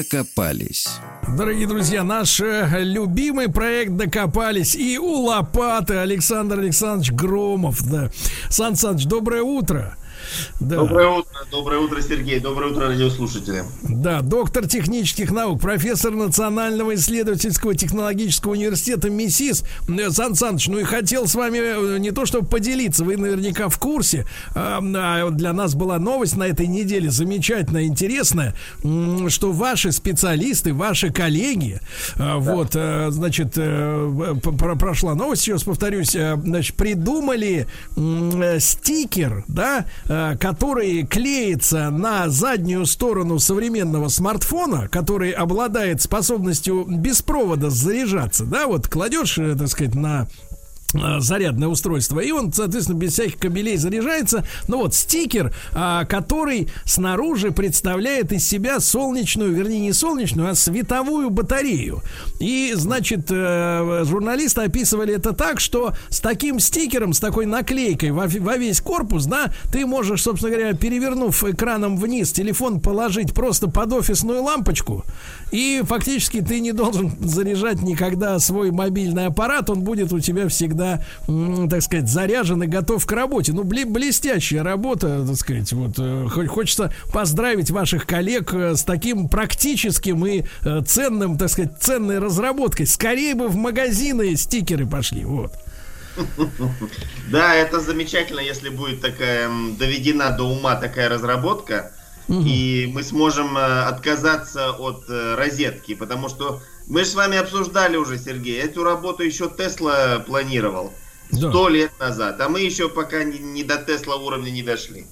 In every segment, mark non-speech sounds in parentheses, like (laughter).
Докопались. Дорогие друзья, наш э, любимый проект «Докопались» и у лопаты Александр Александрович Громов. Да. Сан Саныч, доброе утро. Да. Доброе утро, доброе утро, Сергей, доброе утро, радиослушатели. Да, доктор технических наук, профессор Национального исследовательского технологического университета МИСИС. Э, Сан Саныч, ну и хотел с вами э, не то чтобы поделиться, вы наверняка в курсе, а, а для нас была новость на этой неделе замечательная, интересная, что ваши специалисты, ваши коллеги, э, да. вот, значит, прошла новость, сейчас повторюсь, значит, придумали стикер, да, Э, который клеится на заднюю сторону современного смартфона, который обладает способностью без провода заряжаться, да, вот кладешь, э, так сказать, на зарядное устройство. И он, соответственно, без всяких кабелей заряжается. Ну вот, стикер, а, который снаружи представляет из себя солнечную, вернее, не солнечную, а световую батарею. И, значит, э, журналисты описывали это так, что с таким стикером, с такой наклейкой во весь корпус, да, ты можешь, собственно говоря, перевернув экраном вниз, телефон положить просто под офисную лампочку, и фактически ты не должен заряжать никогда свой мобильный аппарат, он будет у тебя всегда, так сказать, заряжен и готов к работе. Ну, блестящая работа, так сказать, вот. Э, хочется поздравить ваших коллег э, с таким практическим и э, ценным, так сказать, ценной разработкой. Скорее бы в магазины стикеры пошли, вот. (laughs) Да, это замечательно, если будет такая доведена до ума такая разработка и мы сможем э, отказаться от э, розетки, потому что мы же с вами обсуждали уже, Сергей, эту работу еще Тесла планировал сто да. лет назад, а мы еще пока не, не до Тесла уровня не дошли.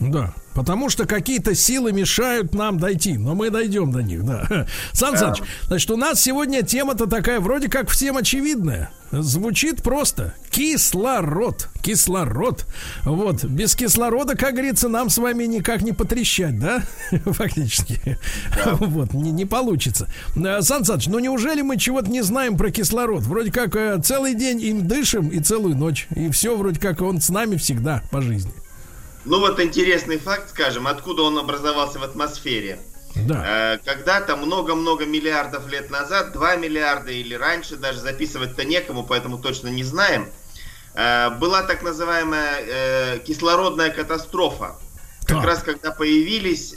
Да, потому что какие-то силы мешают нам дойти, но мы дойдем до них, да. (laughs) Сан да. Саныч, значит, у нас сегодня тема-то такая, вроде как всем очевидная. Звучит просто. Кислород. Кислород. Вот. Без кислорода, как говорится, нам с вами никак не потрещать, да? (laughs) Фактически. Да. (laughs) Вот. Не, не получится. Э, Сан Саныч, ну неужели мы чего-то не знаем про кислород? Вроде как э, целый день им дышим и целую ночь. И все вроде как он с нами всегда по жизни. Ну вот интересный факт, скажем, откуда он образовался в атмосфере. Да. Э, когда-то много-много миллиардов лет назад, 2 миллиарда или раньше, даже записывать-то некому, поэтому точно не знаем, э, была так называемая э, кислородная катастрофа. Как раз когда появились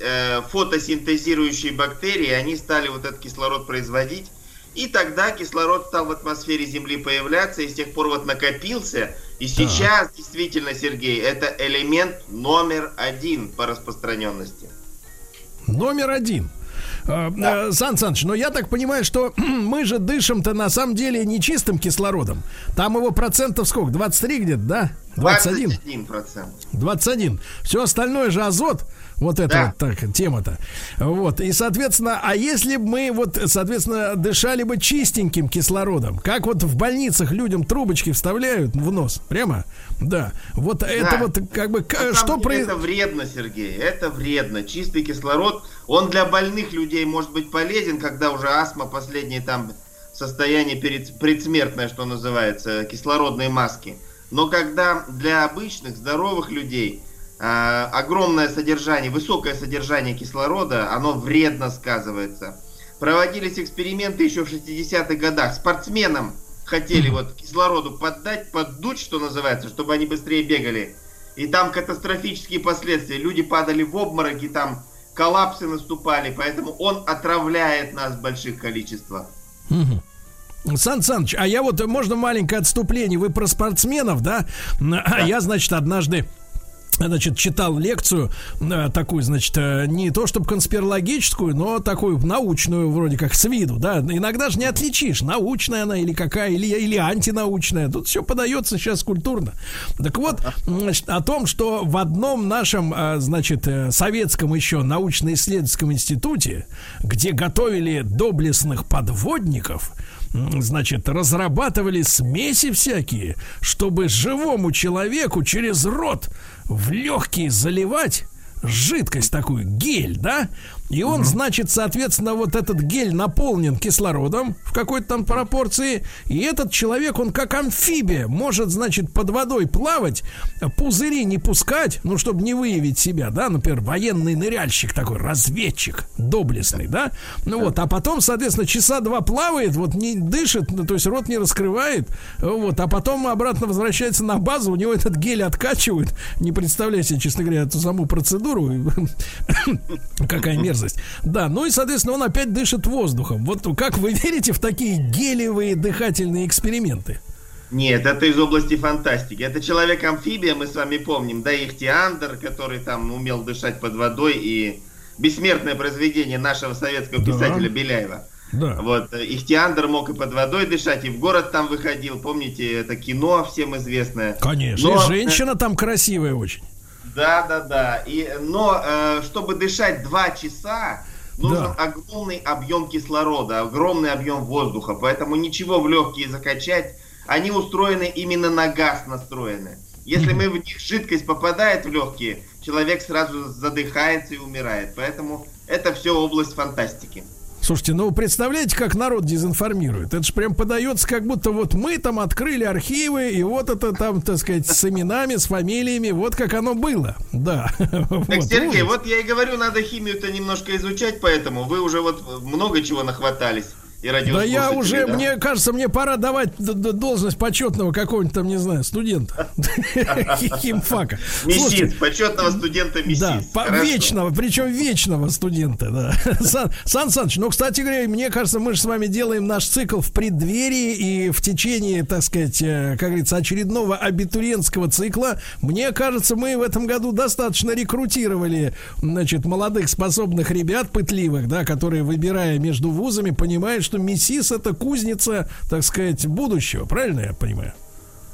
фотосинтезирующие бактерии, они стали вот этот кислород производить. И тогда кислород стал в атмосфере Земли появляться, и с тех пор вот накопился. И сейчас, да. действительно, Сергей, это элемент номер один по распространенности. Номер один. А, да. Э, Сан Саныч, но я так понимаю, что (clears throat) мы же дышим-то на самом деле не чистым кислородом. Там его процентов сколько? 23 где-то, да? 21. 21 процент. 21. Все остальное же азот. Вот это да. вот так, тема-то. Вот. И, соответственно, а если бы мы вот, соответственно, дышали бы чистеньким кислородом, как вот в больницах людям трубочки вставляют в нос, прямо, да. Вот да. это вот как бы, На что про... Это вредно, Сергей, это вредно. Чистый кислород, он для больных людей может быть полезен, когда уже астма последнее там состояние перед, предсмертное, что называется, кислородные маски. Но когда для обычных здоровых людей огромное содержание, высокое содержание кислорода, оно вредно сказывается. Проводились эксперименты еще в 60-х годах. Спортсменам хотели вот кислороду поддать, поддуть, что называется, чтобы они быстрее бегали. И там катастрофические последствия. Люди падали в обмороки, там коллапсы наступали, поэтому он отравляет нас в больших количествах. Сан Саныч, а я вот, можно маленькое отступление? Вы про спортсменов, да? А да. я, значит, однажды значит, читал лекцию э, такую, значит, э, не то чтобы конспирологическую, но такую научную, вроде как с виду, да. Иногда же не отличишь, научная она или какая, или, или антинаучная. Тут все подается сейчас культурно. Так вот, значит, о том, что в одном нашем, э, значит, э, советском еще научно-исследовательском институте, где готовили доблестных подводников, значит, разрабатывали смеси всякие, чтобы живому человеку через рот в легкие заливать жидкость такую, гель, да? И он, значит, соответственно, вот этот гель наполнен кислородом в какой-то там пропорции. И этот человек, он как амфибия, может, значит, под водой плавать, пузыри не пускать, ну, чтобы не выявить себя, да, например, военный ныряльщик такой, разведчик, доблестный, да? Ну вот, а потом, соответственно, часа два плавает, вот не дышит, ну, то есть рот не раскрывает, вот, а потом обратно возвращается на базу, у него этот гель откачивают, не представляю себе, честно говоря, эту саму процедуру, (coughs) какая мерзость мерзость. Да, ну и, соответственно, он опять дышит воздухом. Вот как вы верите в такие гелевые дыхательные эксперименты? Нет, это из области фантастики. Это человек-амфибия, мы с вами помним, да, Ихтиандр, который там умел дышать под водой, и бессмертное произведение нашего советского да. писателя Беляева. Да. Вот, Ихтиандр мог и под водой дышать, и в город там выходил. Помните, это кино всем известное. Конечно, Но... и женщина там красивая очень. Да, да, да. И, но э, чтобы дышать два часа, нужен да. огромный объем кислорода, огромный объем воздуха. Поэтому ничего в легкие закачать. Они устроены именно на газ настроены. Если мы в них жидкость попадает в легкие, человек сразу задыхается и умирает. Поэтому это все область фантастики. Слушайте, ну представляете, как народ дезинформирует? Это же прям подается, как будто вот мы там открыли архивы, и вот это там, так сказать, с именами, с фамилиями, вот как оно было. Да. (laughs) Так, вот, Сергей, ужас. вот я и говорю, надо химию-то немножко изучать, поэтому вы уже вот много чего нахватались и Да я уже, да? мне кажется, мне пора давать должность почетного какого-нибудь там, не знаю, студента. (laughs) Химфака. Мессис, почетного студента мессис. Да, вечного, причем вечного студента, да. (laughs) Сан, Сан Саныч, ну, кстати говоря, мне кажется, мы же с вами делаем наш цикл в преддверии и в течение, так сказать, э, как говорится, очередного абитуриентского цикла. Мне кажется, мы в этом году достаточно рекрутировали, значит, молодых способных ребят, пытливых, да, которые, выбирая между вузами, понимают, что МИСИС это кузница, так сказать, будущего. Правильно я понимаю?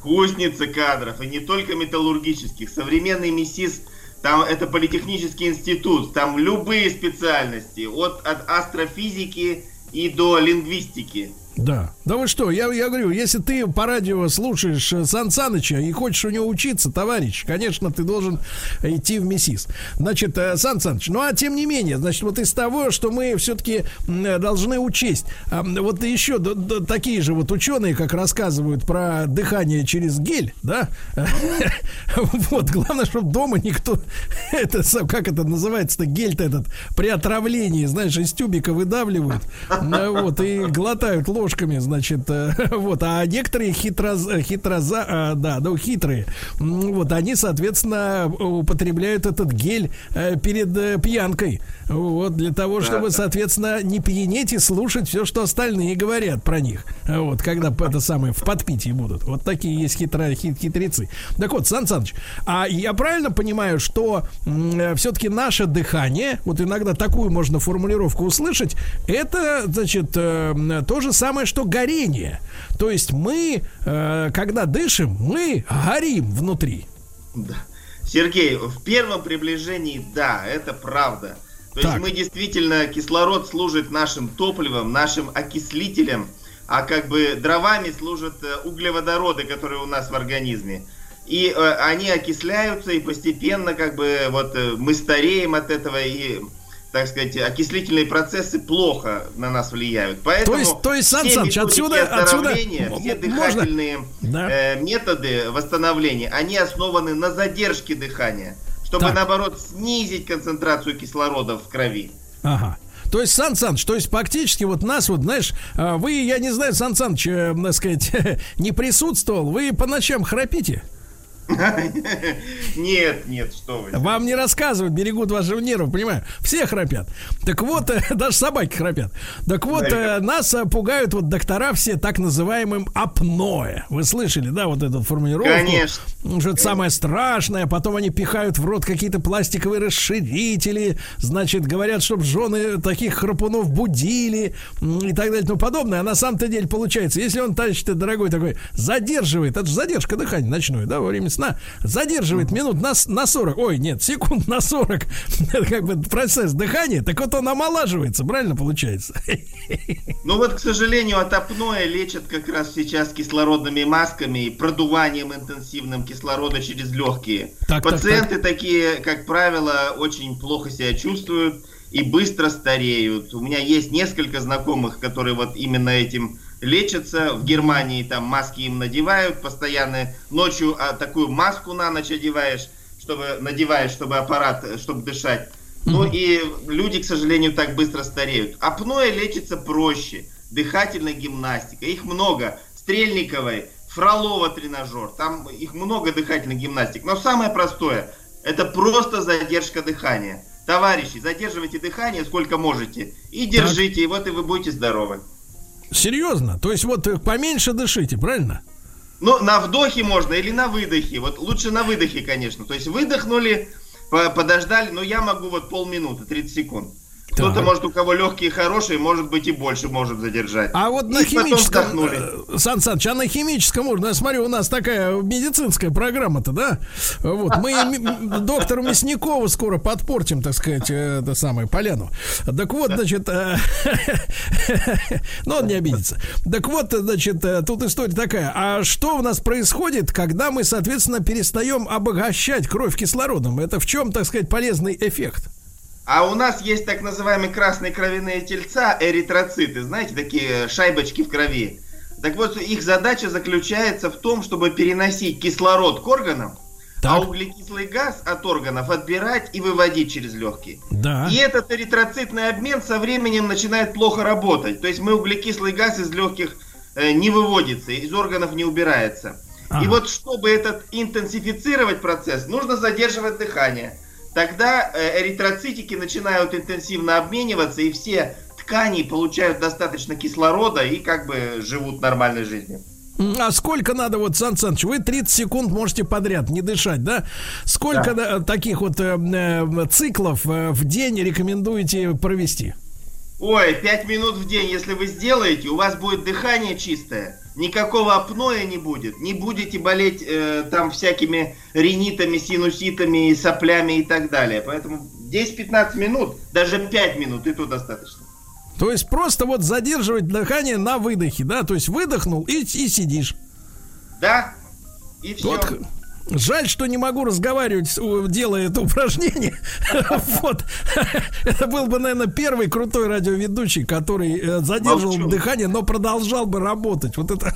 Кузница кадров. И не только металлургических. Современный МИСИС там это политехнический институт, там любые специальности, от, от астрофизики и до лингвистики. Да. Да вы что, я, я говорю, если ты по радио слушаешь э, Сан Саныча и хочешь у него учиться, товарищ, конечно, ты должен идти в МИСИС. Значит, э, Сан Саныч, ну а тем не менее, значит, вот из того, что мы все-таки должны учесть, вот еще такие же вот ученые, как рассказывают про дыхание через гель, да, (laughs) вот, главное, чтобы дома никто, (laughs) это, как это называется-то, гель-то этот, при отравлении, знаешь, из тюбика выдавливают, вот, и глотают ложь ложками, значит, э, (laughs) вот, а некоторые хитроз, хитроза, а, да, ну, хитрые, вот, они, соответственно, употребляют этот гель э, перед э, пьянкой, вот, для того, чтобы, соответственно, не пьянеть и слушать все, что остальные говорят про них, вот, когда это самое, в подпитии будут. Вот такие есть хитро, хит, хитрецы. Так вот, Сан Саныч, а я правильно понимаю, что все-таки наше дыхание, вот иногда такую можно формулировку услышать, это, значит, то же самое самое, что горение. То есть мы, э, когда дышим, мы горим внутри. Да. Сергей, в первом приближении, да, это правда. То так. есть мы действительно, кислород служит нашим топливом, нашим окислителем, а как бы дровами служат э, углеводороды, которые у нас в организме. И э, они окисляются, и постепенно как бы вот э, мы стареем от этого, и так сказать, окислительные процессы плохо на нас влияют. Поэтому то есть, то есть Сан Саныч, отсюда, отсюда все дыхательные да. э, методы восстановления, они основаны на задержке дыхания, чтобы так. наоборот снизить концентрацию кислорода в крови. Ага. То есть, Сан Саныч, то есть фактически вот нас вот, знаешь, а, вы, я не знаю, Сан Саныч, э, так сказать, (laughs) не присутствовал, вы по ночам храпите? (laughs) Нет, нет, что вы. Вам не рассказывают, берегут ваши нервы, понимаю. Все храпят. Так вот, э, (laughs) даже собаки храпят. Так вот, э, нас э, пугают вот доктора все так называемым апноэ. Вы слышали, да, вот эту формулировку? Конечно. Что это самое страшное. Потом они пихают в рот какие-то пластиковые расширители. Значит, говорят, чтобы жены таких храпунов будили и так далее и тому подобное. А на самом-то деле получается, если он, товарищ дорогой такой, задерживает, это же задержка дыхания ночное, да, во время сна, задерживает минут на, на 40, ой, нет, секунд на 40, (laughs) как бы процесс дыхания, так вот он омолаживается, правильно получается? (laughs) Ну вот, к сожалению, от апноэ лечат как раз сейчас кислородными масками и продуванием интенсивным кислорода через легкие. Так, Пациенты так, так. такие, как правило, очень плохо себя чувствуют и быстро стареют. У меня есть несколько знакомых, которые вот именно этим лечатся. В Германии там маски им надевают постоянно. Ночью а, такую маску на ночь одеваешь, чтобы надеваешь, чтобы аппарат, чтобы дышать. Ну и люди, к сожалению, так быстро стареют. Апноэ лечится проще. Дыхательная гимнастика. Их много. Стрельниковой, Фролова тренажер. Там их много дыхательных гимнастик. Но самое простое, это просто задержка дыхания. Товарищи, задерживайте дыхание сколько можете. И держите, так. и вот и вы будете здоровы. Серьезно? То есть вот поменьше дышите, правильно? Ну, на вдохе можно или на выдохе. Вот лучше на выдохе, конечно. То есть выдохнули, подождали, но я могу вот полминуты, 30 секунд. Кто-то, может, у кого легкие хорошие, может быть, и больше может задержать. А вот на и химическом... Э, Сан Саныч, а на химическом можно? Я смотрю, у нас такая медицинская программа-то, да? Вот, мы доктору Мясникову скоро подпортим, так сказать, э, это самое, поляну. Так вот, значит... Э, (laughs) ну, он не обидится. Так вот, значит, тут история такая. А что у нас происходит, когда мы, соответственно, перестаем обогащать кровь кислородом? Это в чем, так сказать, полезный эффект? А у нас есть так называемые красные кровяные тельца, эритроциты, знаете, такие шайбочки в крови. Так вот, их задача заключается в том, чтобы переносить кислород к органам, а так. а углекислый газ от органов отбирать и выводить через легкие. Да. И этот эритроцитный обмен со временем начинает плохо работать. То есть мы углекислый газ из легких э, не выводится, из органов не убирается. Ага. И вот чтобы этот интенсифицировать процесс, нужно задерживать дыхание тогда э, эритроцитики начинают интенсивно обмениваться, и все ткани получают достаточно кислорода и как бы живут нормальной жизнью. А сколько надо, вот, Сан Саныч, вы 30 секунд можете подряд не дышать, да? Сколько да. таких вот э, э, циклов э, в день рекомендуете провести? Ой, 5 минут в день, если вы сделаете, у вас будет дыхание чистое никакого апноэ не будет. Не будете болеть э, там всякими ринитами, синуситами, соплями и так далее. Поэтому 10-15 минут, даже 5 минут, и то достаточно. То есть просто вот задерживать дыхание на выдохе, да? То есть выдохнул и, и сидишь. Да, и все. Вот, Жаль, что не могу разговаривать, делая это упражнение. (laughs) Вот. Это был бы, наверное, первый крутой радиоведущий, который э, задерживал дыхание, но продолжал бы работать. Вот это...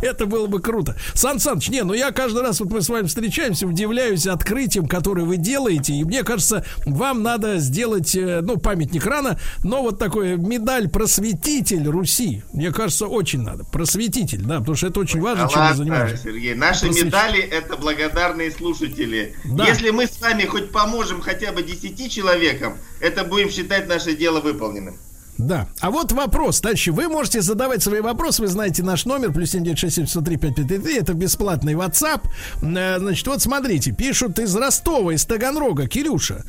Это было бы круто. Сан Саныч, не, ну я каждый раз, вот мы с вами встречаемся, удивляюсь открытием, которое вы делаете. И мне кажется, вам надо сделать, э, ну, памятник рано, но вот такой медаль просветитель Руси. Мне кажется, очень надо. Просветитель, да, потому что это очень важно, чем мы занимаемся. Сергей, наши медали канале это благодарные слушатели. Да. Если мы с вами хоть поможем хотя бы 10 человекам, это будем считать наше дело выполненным. Да. А вот вопрос, товарищи. Вы можете задавать свои вопросы. Вы знаете наш номер. Плюс 7967 Это бесплатный WhatsApp. Э, значит, вот смотрите. Пишут из Ростова, из Таганрога. Кирюша.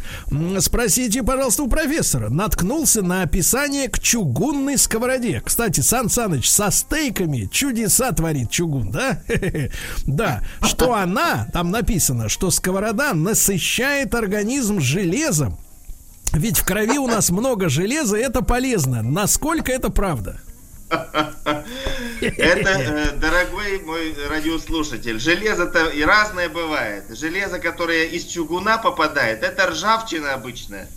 Спросите, пожалуйста, у профессора. Наткнулся на описание к чугунной сковороде. Кстати, Сан Саныч со стейками чудеса творит чугун, да? (laughs) Да. Что она, там написано, что сковорода насыщает организм железом ведь в крови у нас много железа, это полезно. Насколько это правда? Это, э, дорогой мой радиослушатель, железо-то и разное бывает. Железо, которое из чугуна попадает, это ржавчина обычная.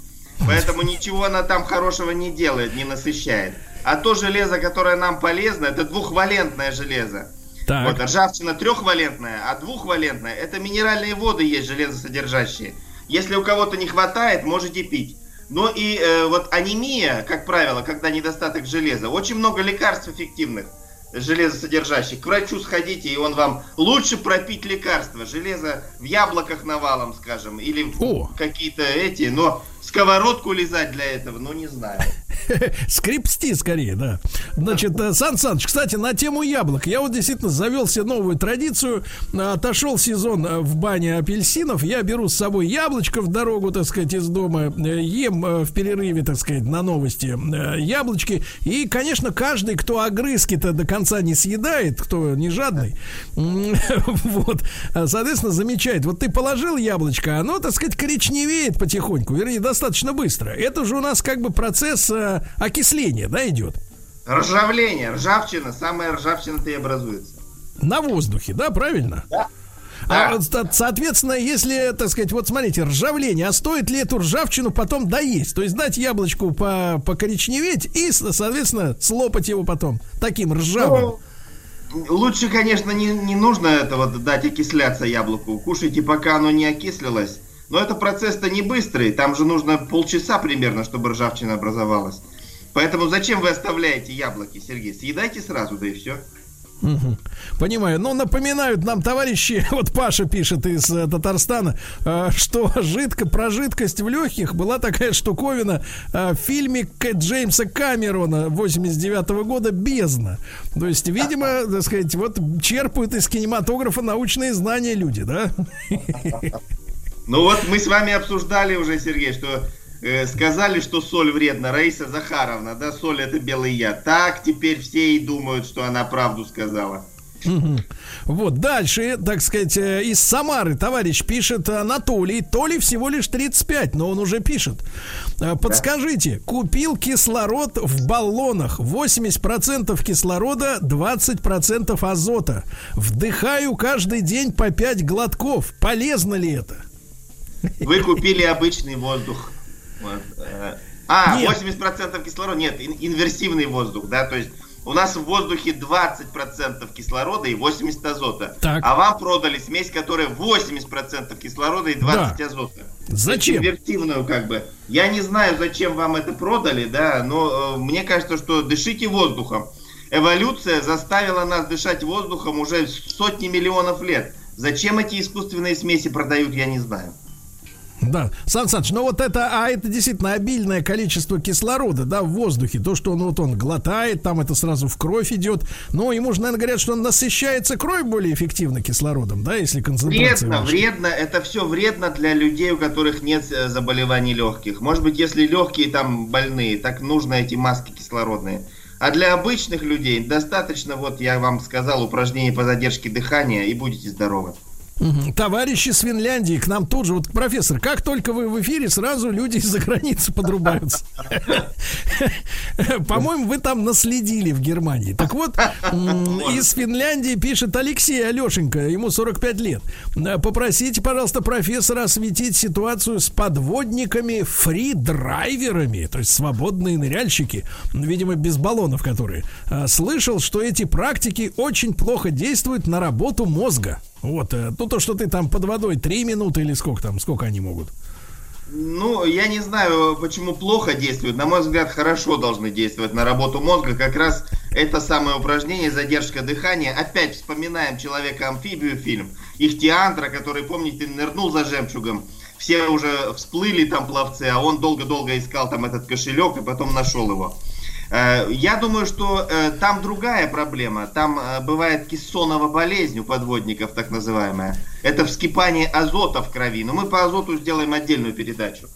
Поэтому ничего она там хорошего не делает, не насыщает. А то железо, которое нам полезно, это двухвалентное железо. Так. Вот, ржавчина трехвалентная, а двухвалентная это минеральные воды есть железосодержащие. Если у кого-то не хватает, можете пить. Но и э, вот анемия, как правило, когда недостаток железа, очень много лекарств эффективных. железосодержащих, к врачу сходите, и он вам лучше пропить лекарства. Железо в яблоках навалом, скажем, или какие-то эти, но сковородку лизать для этого, ну не знаю. (laughs) Скрипсти скорее, да. Значит, э, Сан Саныч, кстати, на тему яблок. Я вот действительно завел себе новую традицию. Отошел сезон э, в бане апельсинов. Я беру с собой яблочко в дорогу, так сказать, из дома. Э, ем в перерыве, так сказать, на новости яблочки. И, конечно, каждый, кто огрызки-то до конца не съедает, кто не жадный, (laughs) вот, соответственно, замечает. Вот ты положил яблочко, оно, так сказать, коричневеет потихоньку. Вернее, достаточно быстро. Это же у нас как бы процесс э, окисления, да, идет? Ржавление, ржавчина, самая ржавчина-то и образуется. На воздухе, да, правильно? Да. А, соответственно, если, так сказать, вот смотрите, ржавление, а стоит ли эту ржавчину потом доесть? То есть дать яблочку по покоричневеть и, соответственно, слопать его потом таким ржавым. Ну, лучше, конечно, не, не нужно этого дать окисляться яблоку. Кушайте, пока оно не окислилось. Но это процесс-то не быстрый, там же нужно полчаса примерно, чтобы ржавчина образовалась. Поэтому зачем вы оставляете яблоки, Сергей? Съедайте сразу, да и все. Угу. Понимаю. Ну, напоминают нам товарищи, (laughs) вот Паша пишет из э, Татарстана, э, что жидко, про жидкость в легких была такая штуковина э, в фильме Джеймса Камерона 89 -го года «Бездна». То есть, видимо, (laughs) так сказать, вот черпают из кинематографа научные знания люди, да? (laughs) Ну вот мы с вами обсуждали уже, Сергей, что э, сказали, что соль вредна. Раиса Захаровна, да, соль это белый яд. Так теперь все и думают, что она правду сказала. Вот, дальше, так сказать, э, из Самары товарищ пишет Анатолий. Толи всего лишь 35, но он уже пишет. Э, подскажите, купил кислород в баллонах. 80% кислорода, 20% азота. Вдыхаю каждый день по 5 глотков. Полезно ли это? Вы купили обычный воздух. Вот. Э, а, нет. 80% кислорода. Нет, инверсивный воздух, да, то есть у нас в воздухе 20% кислорода и 80 азота. Так. А вам продали смесь, которая 80% кислорода и 20 да. азота. Зачем? Инвертивную как бы. Я не знаю, зачем вам это продали, да, но э, мне кажется, что дышите воздухом. Эволюция заставила нас дышать воздухом уже сотни миллионов лет. Зачем эти искусственные смеси продают, я не знаю. Да, Сан Саныч, ну вот это, а это действительно обильное количество кислорода, да, в воздухе, то, что он вот он глотает, там это сразу в кровь идет, но ему же, наверное, говорят, что он насыщается кровь более эффективно кислородом, да, если концентрация Вредно, выше. вредно, это все вредно для людей, у которых нет э, заболеваний легких. Может быть, если легкие там больные, так нужно эти маски кислородные. А для обычных людей достаточно, вот я вам сказал, упражнений по задержке дыхания и будете здоровы. Товарищи с Финляндии к нам тут же, вот профессор, как только вы в эфире, сразу люди из-за границы подрубаются. (laughs) По-моему, вы там наследили в Германии. Так вот, из Финляндии пишет Алексей Алешенька, ему 45 лет. Попросите, пожалуйста, профессора осветить ситуацию с подводниками фридрайверами, то есть свободные ныряльщики, видимо, без баллонов которые. А, слышал, что эти практики очень плохо действуют на работу мозга. Вот, э, ну то, что ты там под водой три минуты или сколько там, сколько они могут? Ну, я не знаю, почему плохо действуют. На мой взгляд, хорошо должны действовать на работу мозга. Как раз это самое упражнение, задержка дыхания. Опять вспоминаем Человека-амфибию фильм. Ихтиандра, который, помните, нырнул за жемчугом. Все уже всплыли там пловцы, а он долго-долго искал там этот кошелек и потом нашел его. Э, я думаю, что э, там другая проблема. Там э, бывает кессонова болезнь у подводников, так называемая. Это вскипание азота в крови. Но мы по азоту сделаем отдельную передачу.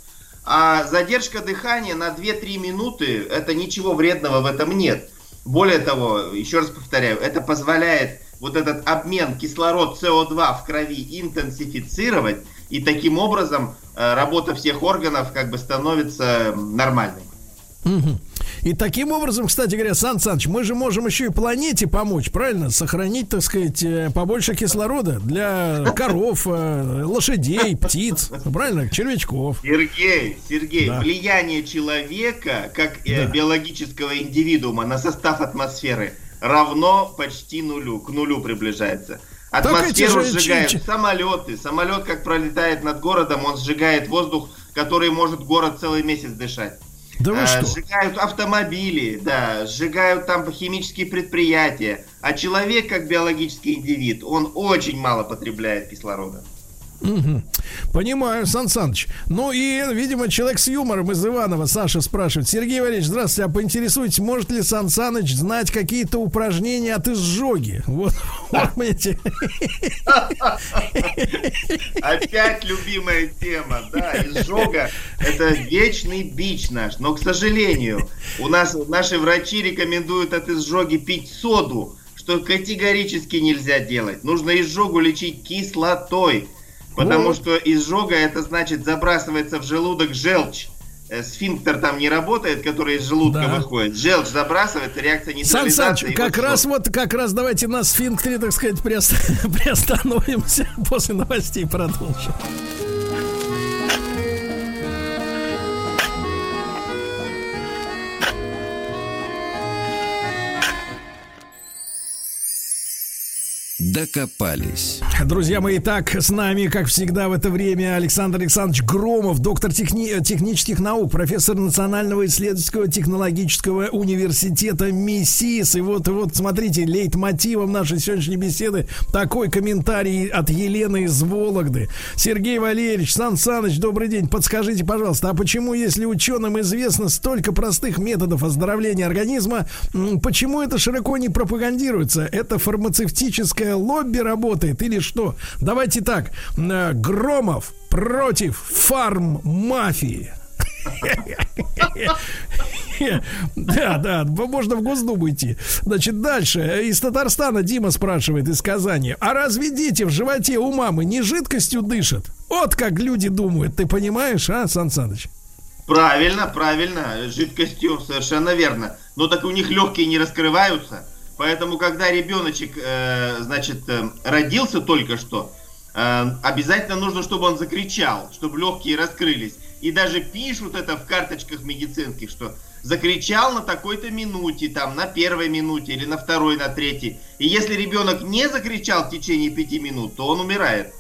А задержка дыхания на 2-3 минуты, это ничего вредного в этом нет. Более того, еще раз повторяю, это позволяет вот этот обмен кислород СО2 в крови интенсифицировать, и таким образом работа всех органов как бы становится нормальной. Угу. И таким образом, кстати говоря, Сан Саныч, мы же можем еще и планете помочь, правильно? Сохранить, так сказать, э, побольше кислорода для коров, э, лошадей, птиц, правильно? Червячков. Сергей, Сергей, да. влияние человека как э, да. биологического индивидуума на состав атмосферы равно почти нулю, к нулю приближается. Атмосферу сжигают самолеты. Самолет, как пролетает над городом, он сжигает воздух, который может город целый месяц дышать. Да вы э, что? сжигают автомобили, да, сжигают там химические предприятия. А человек, как биологический индивид, он очень мало потребляет кислорода. Понимаю, Сан Саныч. Ну и, видимо, человек с юмором из Иванова, Саша спрашивает. Сергей Валерьевич, здравствуйте, а поинтересуйтесь, может ли Сан Саныч знать какие-то упражнения от изжоги? (laughs) Вот, понимаете. (laughs) Опять любимая тема, да, изжога – это вечный бич наш. Но, к сожалению, у нас наши врачи рекомендуют от изжоги пить соду, что категорически нельзя делать. Нужно изжогу лечить кислотой. Потому вот. что изжога это значит забрасывается в желудок желчь. Э, сфинктер там не работает, который из желудка да. выходит. Желчь забрасывается, реакция не Сан Саныч, как вот раз что. вот, как раз давайте на сфинктере, так сказать, (laughs) приостановимся после новостей продолжим. Докопались. Друзья мои, так с нами, как всегда в это время, Александр Александрович Громов, доктор техни- технических наук, профессор Национального исследовательского технологического университета МИСИС. И вот, вот смотрите, лейтмотивом нашей сегодняшней беседы такой комментарий от Елены из Вологды. Сергей Валерьевич, Сан Саныч, добрый день. Подскажите, пожалуйста, а почему, если ученым известно столько простых методов оздоровления организма, почему это широко не пропагандируется? Это фармацевтическая лобби работает или что? Давайте так. Э, Громов против фарм-мафии. Да, да, можно в Госдуму идти. Значит, дальше. Из Татарстана Дима спрашивает из Казани. А разве дети в животе у мамы не жидкостью дышат? Вот как люди думают. Ты понимаешь, а, Сан Саныч? Правильно, правильно. Жидкостью, совершенно верно. Но так у них легкие не раскрываются. Поэтому, когда ребеночек, э, значит, э, родился только что, э, обязательно нужно, чтобы он закричал, чтобы легкие раскрылись. И даже пишут это в карточках медицинских, что закричал на такой-то минуте, там, на первой минуте или на второй, на третьей. И если ребенок не закричал в течение пяти минут, то он умирает.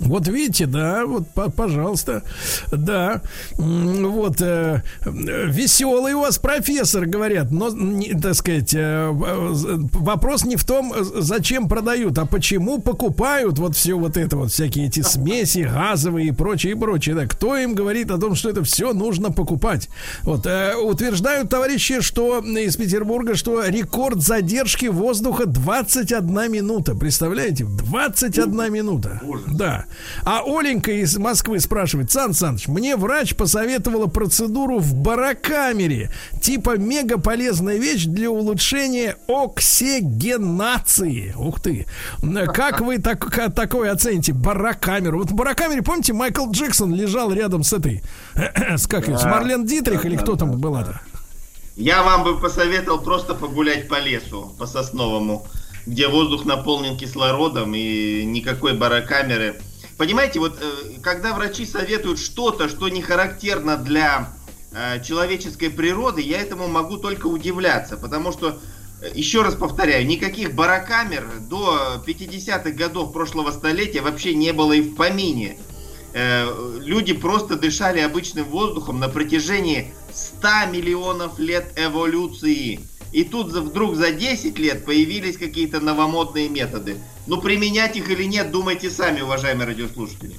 Вот видите, да, вот, пожалуйста, да, вот э, веселый у вас профессор, говорят, но, не, так сказать, э, вопрос не в том, зачем продают, а почему покупают вот все вот это вот всякие эти смеси газовые и прочее и прочее, да, кто им говорит о том, что это все нужно покупать? Вот э, утверждают товарищи, что из Петербурга, что рекорд задержки воздуха 21 минута, представляете, 21 минута, да. А Оленька из Москвы спрашивает, Сан Саныч, мне врач посоветовала процедуру в барокамере, типа мега полезная вещь для улучшения оксигенации. Ух ты. Как вы так, такое оцените? Барокамеру. Вот в барокамере, помните, Майкл Джексон лежал рядом с этой, (clears throat) с как да, с Марлен Дитрих да, или кто да, там да, была-то? Я вам бы посоветовал просто погулять по лесу, по сосновому, где воздух наполнен кислородом и никакой барокамеры Понимаете, вот э, когда врачи советуют что-то, что не характерно для э, человеческой природы, я этому могу только удивляться, потому что, э, еще раз повторяю, никаких барокамер до 50-х годов прошлого столетия вообще не было и в помине. Люди просто дышали обычным воздухом на протяжении 100 миллионов лет эволюции. И тут вдруг за 10 лет появились какие-то новомодные методы. Ну, применять их или нет, думайте сами, уважаемые радиослушатели.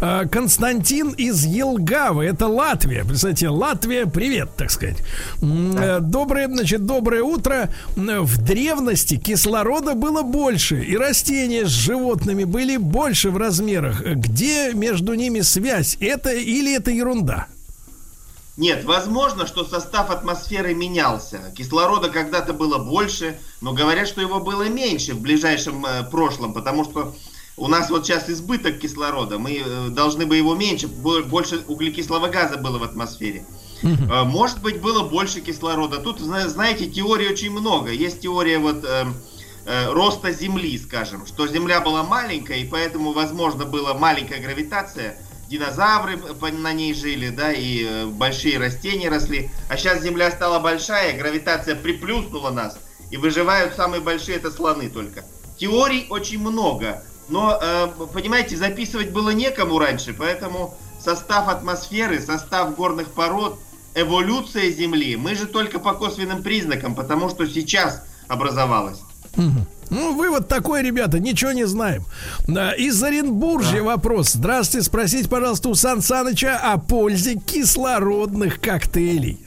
А, Константин из Елгавы, это Латвия. Представьте, Латвия, привет, так сказать. Да. Э, доброе, значит, доброе утро. В древности кислорода было больше, и растения с животными были больше в размерах. Где между ними связь? Это или это ерунда? Нет, возможно, что состав атмосферы менялся. Кислорода когда-то было больше, но говорят, что его было меньше в ближайшем э, прошлом, потому что у нас вот сейчас избыток кислорода, мы э, должны бы его меньше, больше углекислого газа было в атмосфере. Э, может быть, было больше кислорода. Тут, знаете, теорий очень много. Есть теория вот э, э, роста Земли, скажем, что Земля была маленькая, и поэтому, возможно, была маленькая гравитация – динозавры на ней жили, да, и э, большие растения росли. А сейчас Земля стала большая, гравитация приплюснула нас, и выживают самые большие это слоны только. Теорий очень много, но, э, понимаете, записывать было некому раньше, поэтому состав атмосферы, состав горных пород, эволюция Земли. Мы же только по косвенным признакам, потому что сейчас образовалась. Ну, вывод такой, ребята, ничего не знаем. Из Оренбуржья да. вопрос. Здравствуйте, спросите, пожалуйста, у Сан Саныча о пользе кислородных коктейлей.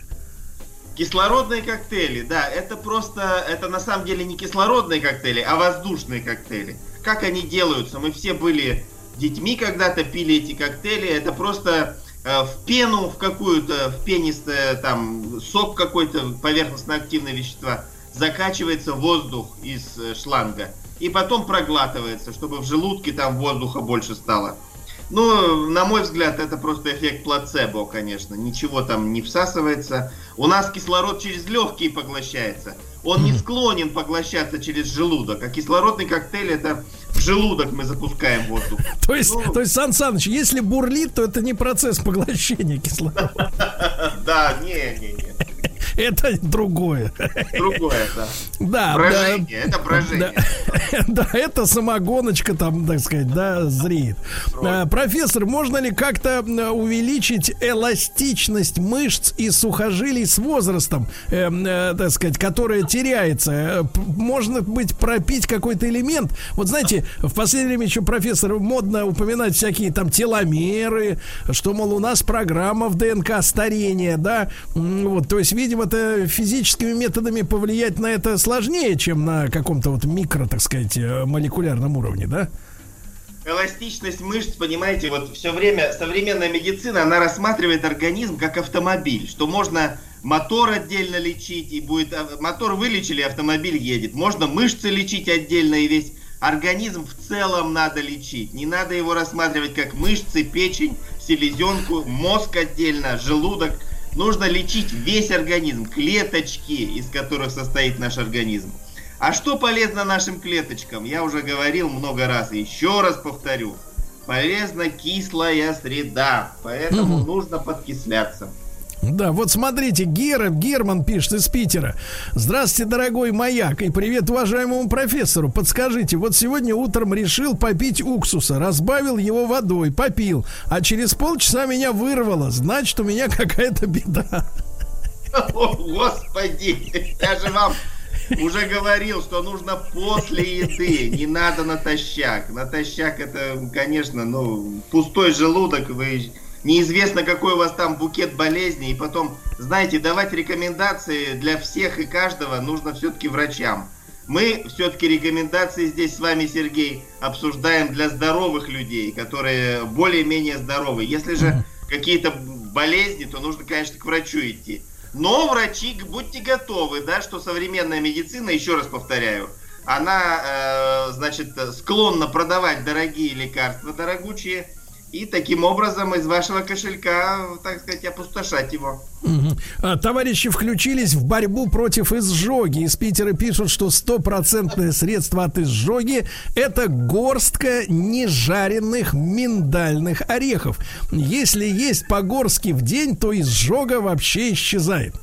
Кислородные коктейли, да, это просто, это на самом деле не кислородные коктейли, а воздушные коктейли. Как они делаются? Мы все были детьми когда-то, пили эти коктейли. Это просто э, в пену, в какую-то, в пенистое, там, сок какой-то, поверхностно-активные вещества закачивается воздух из э, шланга и потом проглатывается, чтобы в желудке там воздуха больше стало. Ну, на мой взгляд, это просто эффект плацебо, конечно. Ничего там не всасывается. У нас кислород через легкие поглощается. Он не склонен поглощаться через желудок. А кислородный коктейль это в желудок мы запускаем воздух. (laughs) То есть, ну, то есть, Сан Саныч, если бурлит, то это не процесс поглощения кислорода. (laughs) Да, не, не, не. Это другое. Другое, да. Да. Брожение, да, это брожение. Да, (laughs) да, это самогоночка там, так сказать, да, зреет. А, профессор, можно ли как-то увеличить эластичность мышц и сухожилий с возрастом, э, э, так сказать, которая теряется? Э, можно быть пропить какой-то элемент? Вот знаете, в последнее время еще профессор модно упоминать всякие там теломеры, что, мол, у нас программа в ДНК старения, да, вот, то есть, видимо, это физическими методами повлиять на это сложнее, чем на каком-то вот микро, так сказать, э, молекулярном уровне, да? Эластичность мышц, понимаете, вот все время современная медицина, она рассматривает организм как автомобиль, что можно мотор отдельно лечить, и будет а, мотор вылечили, автомобиль едет. Можно мышцы лечить отдельно, и весь организм в целом надо лечить. Не надо его рассматривать как мышцы, печень, селезенку, мозг отдельно, желудок – Нужно лечить весь организм, клеточки, из которых состоит наш организм. А что полезно нашим клеточкам? Я уже говорил много раз, еще раз повторю. Полезна кислая среда, поэтому угу. нужно подкисляться. Да, вот смотрите, Гера, Герман пишет из Питера. Здравствуйте, дорогой маяк, и привет уважаемому профессору. Подскажите, вот сегодня утром решил попить уксуса, разбавил его водой, попил, а через полчаса меня вырвало. Значит, у меня какая-то беда. О, Господи, я же вам уже говорил, что нужно после еды, не надо натощак. Натощак это, конечно, ну, пустой желудок, вы неизвестно какой у вас там букет болезней, и потом, знаете, давать рекомендации для всех и каждого нужно все-таки врачам. Мы все-таки рекомендации здесь с вами, Сергей, обсуждаем для здоровых людей, которые более-менее здоровы. Если же какие-то болезни, то нужно, конечно, к врачу идти. Но врачи, будьте готовы, да, что современная медицина, еще раз повторяю, она, э, значит, склонна продавать дорогие лекарства, дорогучие, и таким образом из вашего кошелька, так сказать, опустошать его. А, товарищи включились в борьбу против изжоги. Из Питера пишут, что стопроцентное средство от изжоги это горстка нежаренных миндальных орехов. Если есть по-горски в день, то изжога вообще исчезает.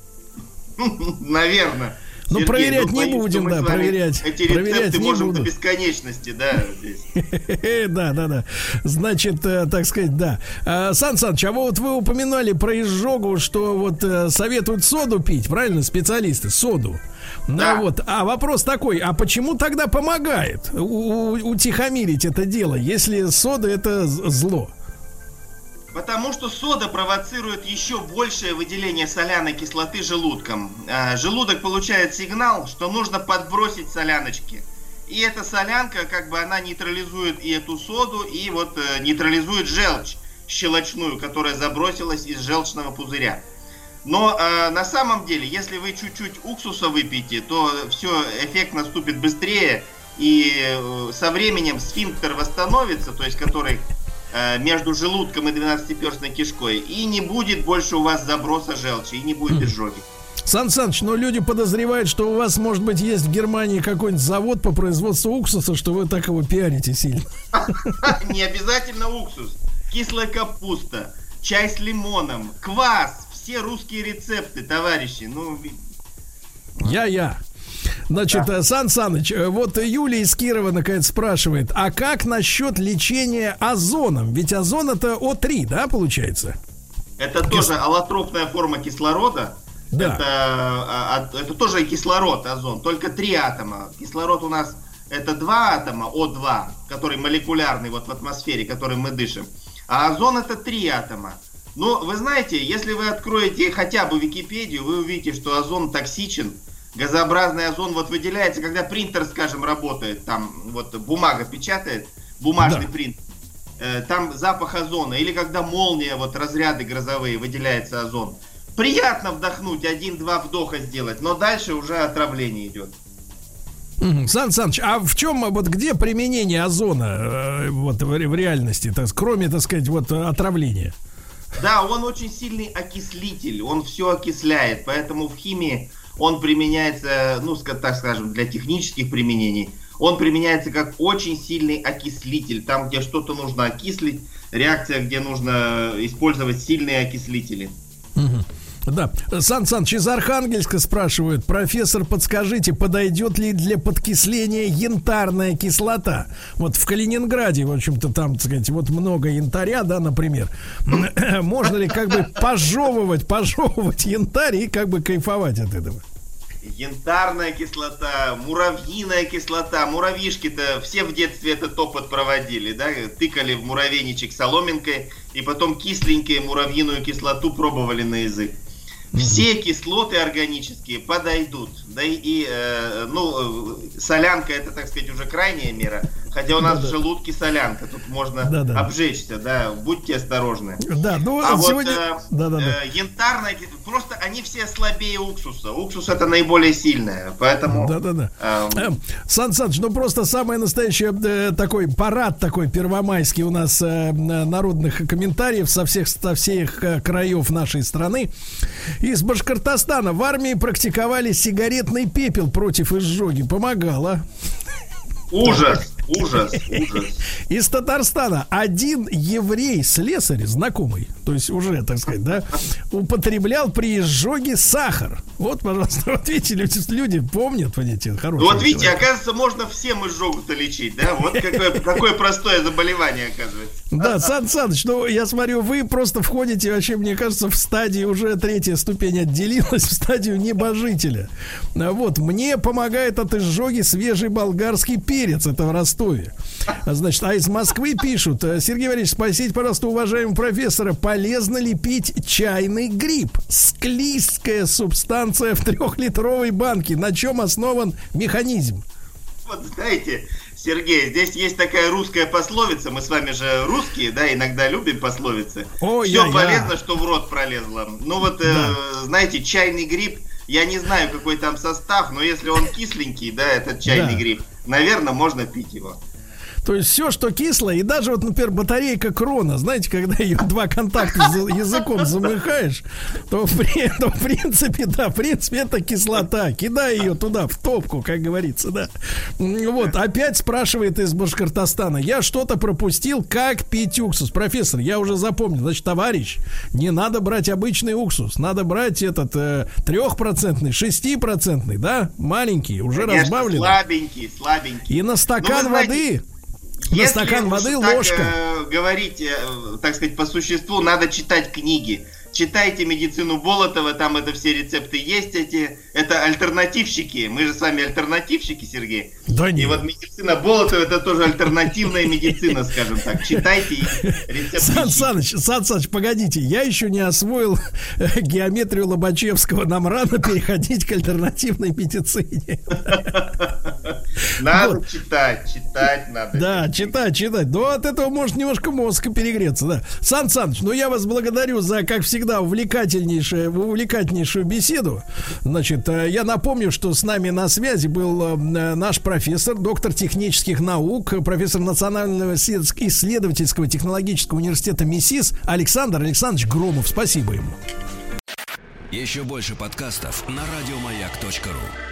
(laughs) Наверное. Ну, Сергей, проверять ну, не будем, да, проверять. Эти проверять не можем буду. до бесконечности, да, здесь. (laughs) Да, да, да. Значит, э, так сказать, да. А, Сан Саныч, а вот вы упоминали про изжогу, что вот э, советуют соду пить, правильно, специалисты, соду. Ну да. Ну, вот. А вопрос такой, а почему тогда помогает утихомирить это дело, если сода это зло? Потому что сода провоцирует еще большее выделение соляной кислоты желудком. А, желудок получает сигнал, что нужно подбросить соляночки. И эта солянка, как бы она нейтрализует и эту соду, и вот э, нейтрализует желчь щелочную, которая забросилась из желчного пузыря. Но э, на самом деле, если вы чуть-чуть уксуса выпьете, то все, эффект наступит быстрее, и э, со временем сфинктер восстановится, то есть который Э, между желудком и двенадцатиперстной кишкой, и не будет больше у вас заброса желчи, и не будет изжоги. Сан Саныч, но люди подозревают, что у вас, может быть, есть в Германии какой-нибудь завод по производству уксуса, что вы так его пиарите сильно. (laughs) Не обязательно уксус. Кислая капуста, чай с лимоном, квас. Все русские рецепты, товарищи. Ну, Я-я. Значит, да. Сан Саныч, вот Юлия из Кирова наконец спрашивает, а как насчет лечения озоном? Ведь озон это О3, да, получается? Это Кис... тоже аллотропная форма кислорода. Да. Это, а, а, это тоже кислород, озон, только три атома. Кислород у нас это два атома, О2, который молекулярный вот в атмосфере, которым мы дышим. А озон это три атома. Но вы знаете, если вы откроете хотя бы Википедию, вы увидите, что озон токсичен. Газообразный озон вот выделяется, когда принтер, скажем, работает, там вот бумага печатает, бумажный да. принт, э, там запах озона. Или когда молния, вот разряды грозовые, выделяется озон. Приятно вдохнуть, один-два вдоха сделать, но дальше уже отравление идет. Сан Саныч, а в чем, вот где применение озона э, вот в, в реальности, так, кроме, так сказать, вот отравления? Да, он очень сильный окислитель, он все окисляет, поэтому в химии он применяется, ну, так скажем, для технических применений. Он применяется как очень сильный окислитель, там, где что-то нужно окислить, реакция, где нужно использовать сильные окислители. Угу. Да. Сан Саныч из Архангельска спрашивают, профессор, подскажите, подойдет ли для подкисления янтарная кислота? Вот в Калининграде, в общем-то, там, так сказать, вот много янтаря, да, например. (clears throat) Можно ли как бы пожевывать, пожевывать янтарь и как бы кайфовать от этого? Янтарная кислота, муравьиная кислота. Муравьишки-то все в детстве этот опыт проводили, да? Тыкали в муравейничек соломинкой и потом кисленькие муравьиную кислоту пробовали на язык. Все кислоты органические подойдут. Да и, э, ну, солянка это, так сказать, уже крайняя мера. Хотя у нас да, в желудке солянка, тут можно да, да. обжечься, да, будьте осторожны. Да, ну а сегодня... вот э, да, да, да. Э, янтарная, просто они все слабее уксуса. Уксус это наиболее сильное, поэтому... Да, да, да. Эм... Сан Саныч, ну просто самый настоящий э, такой парад такой первомайский у нас э, народных комментариев со всех, со всех э, краев нашей страны. Из Башкортостана в армии практиковали сигаретный пепел против изжоги. Помогало. Ужас, ужас, ужас. Из Татарстана один еврей-слесарь, знакомый, то есть уже, так сказать, да, употреблял при изжоге сахар. Вот, пожалуйста, (laughs) вот видите, люди, люди помнят, понимаете, хороший. Вот видите, человек. оказывается, можно всем изжогу-то лечить, да? Вот какое, какое простое заболевание, оказывается. Да, Сан Саныч, ну, я смотрю, вы просто входите, вообще, мне кажется, в стадии уже третья ступень отделилась, (laughs) в стадию небожителя. Вот, мне помогает от изжоги свежий болгарский перец перец, это в Ростове. Значит, а из Москвы пишут, Сергей Валерьевич, спросите, пожалуйста, уважаемого профессора, полезно ли пить чайный гриб? Склизкая субстанция в трехлитровой банке. На чем основан механизм? Вот знаете, Сергей, здесь есть такая русская пословица. Мы с вами же русские, да, иногда любим пословицы. О, Все я, полезно, я. что в рот пролезло. Ну вот, да. э, знаете, чайный гриб я не знаю, какой там состав, но если он кисленький, да, этот чайный да. гриб, наверное, можно пить его. То есть все, что кислое, и даже вот, например, батарейка крона, знаете, когда ее два контакта языком замыхаешь, то, то в принципе, да, в принципе, это кислота. Кидай ее туда, в топку, как говорится, да. Вот, опять спрашивает из Башкортостана, я что-то пропустил, как пить уксус? Профессор, я уже запомнил, значит, товарищ, не надо брать обычный уксус, надо брать этот э, трехпроцентный, шестипроцентный, да, маленький, уже Конечно, разбавленный. слабенький, слабенький. И на стакан ну, воды... Если стакан воды, ложка. Э, говорить, э, так сказать, по существу, надо читать книги. Читайте медицину Болотова, там это все рецепты есть эти. Это альтернативщики. Мы же с вами альтернативщики, Сергей. Да нет. И вот медицина Болотова это тоже альтернативная медицина, скажем так. Читайте рецепты. Сан Саныч, Сан Саныч, погодите, я еще не освоил (laughs) геометрию Лобачевского. Нам рано переходить к альтернативной медицине. (laughs) Надо вот. читать, читать надо. Да, читать, читать. Ну, от этого может немножко мозг перегреться, да. Сан Саныч, ну я вас благодарю за, как всегда, увлекательнейшую, увлекательнейшую беседу. Значит, э, я напомню, что с нами на связи был э, наш профессор, доктор технических наук, профессор Национального исследовательского технологического университета МИСИС Александр Александрович Громов. Спасибо ему. Еще больше подкастов на радиомаяк.ру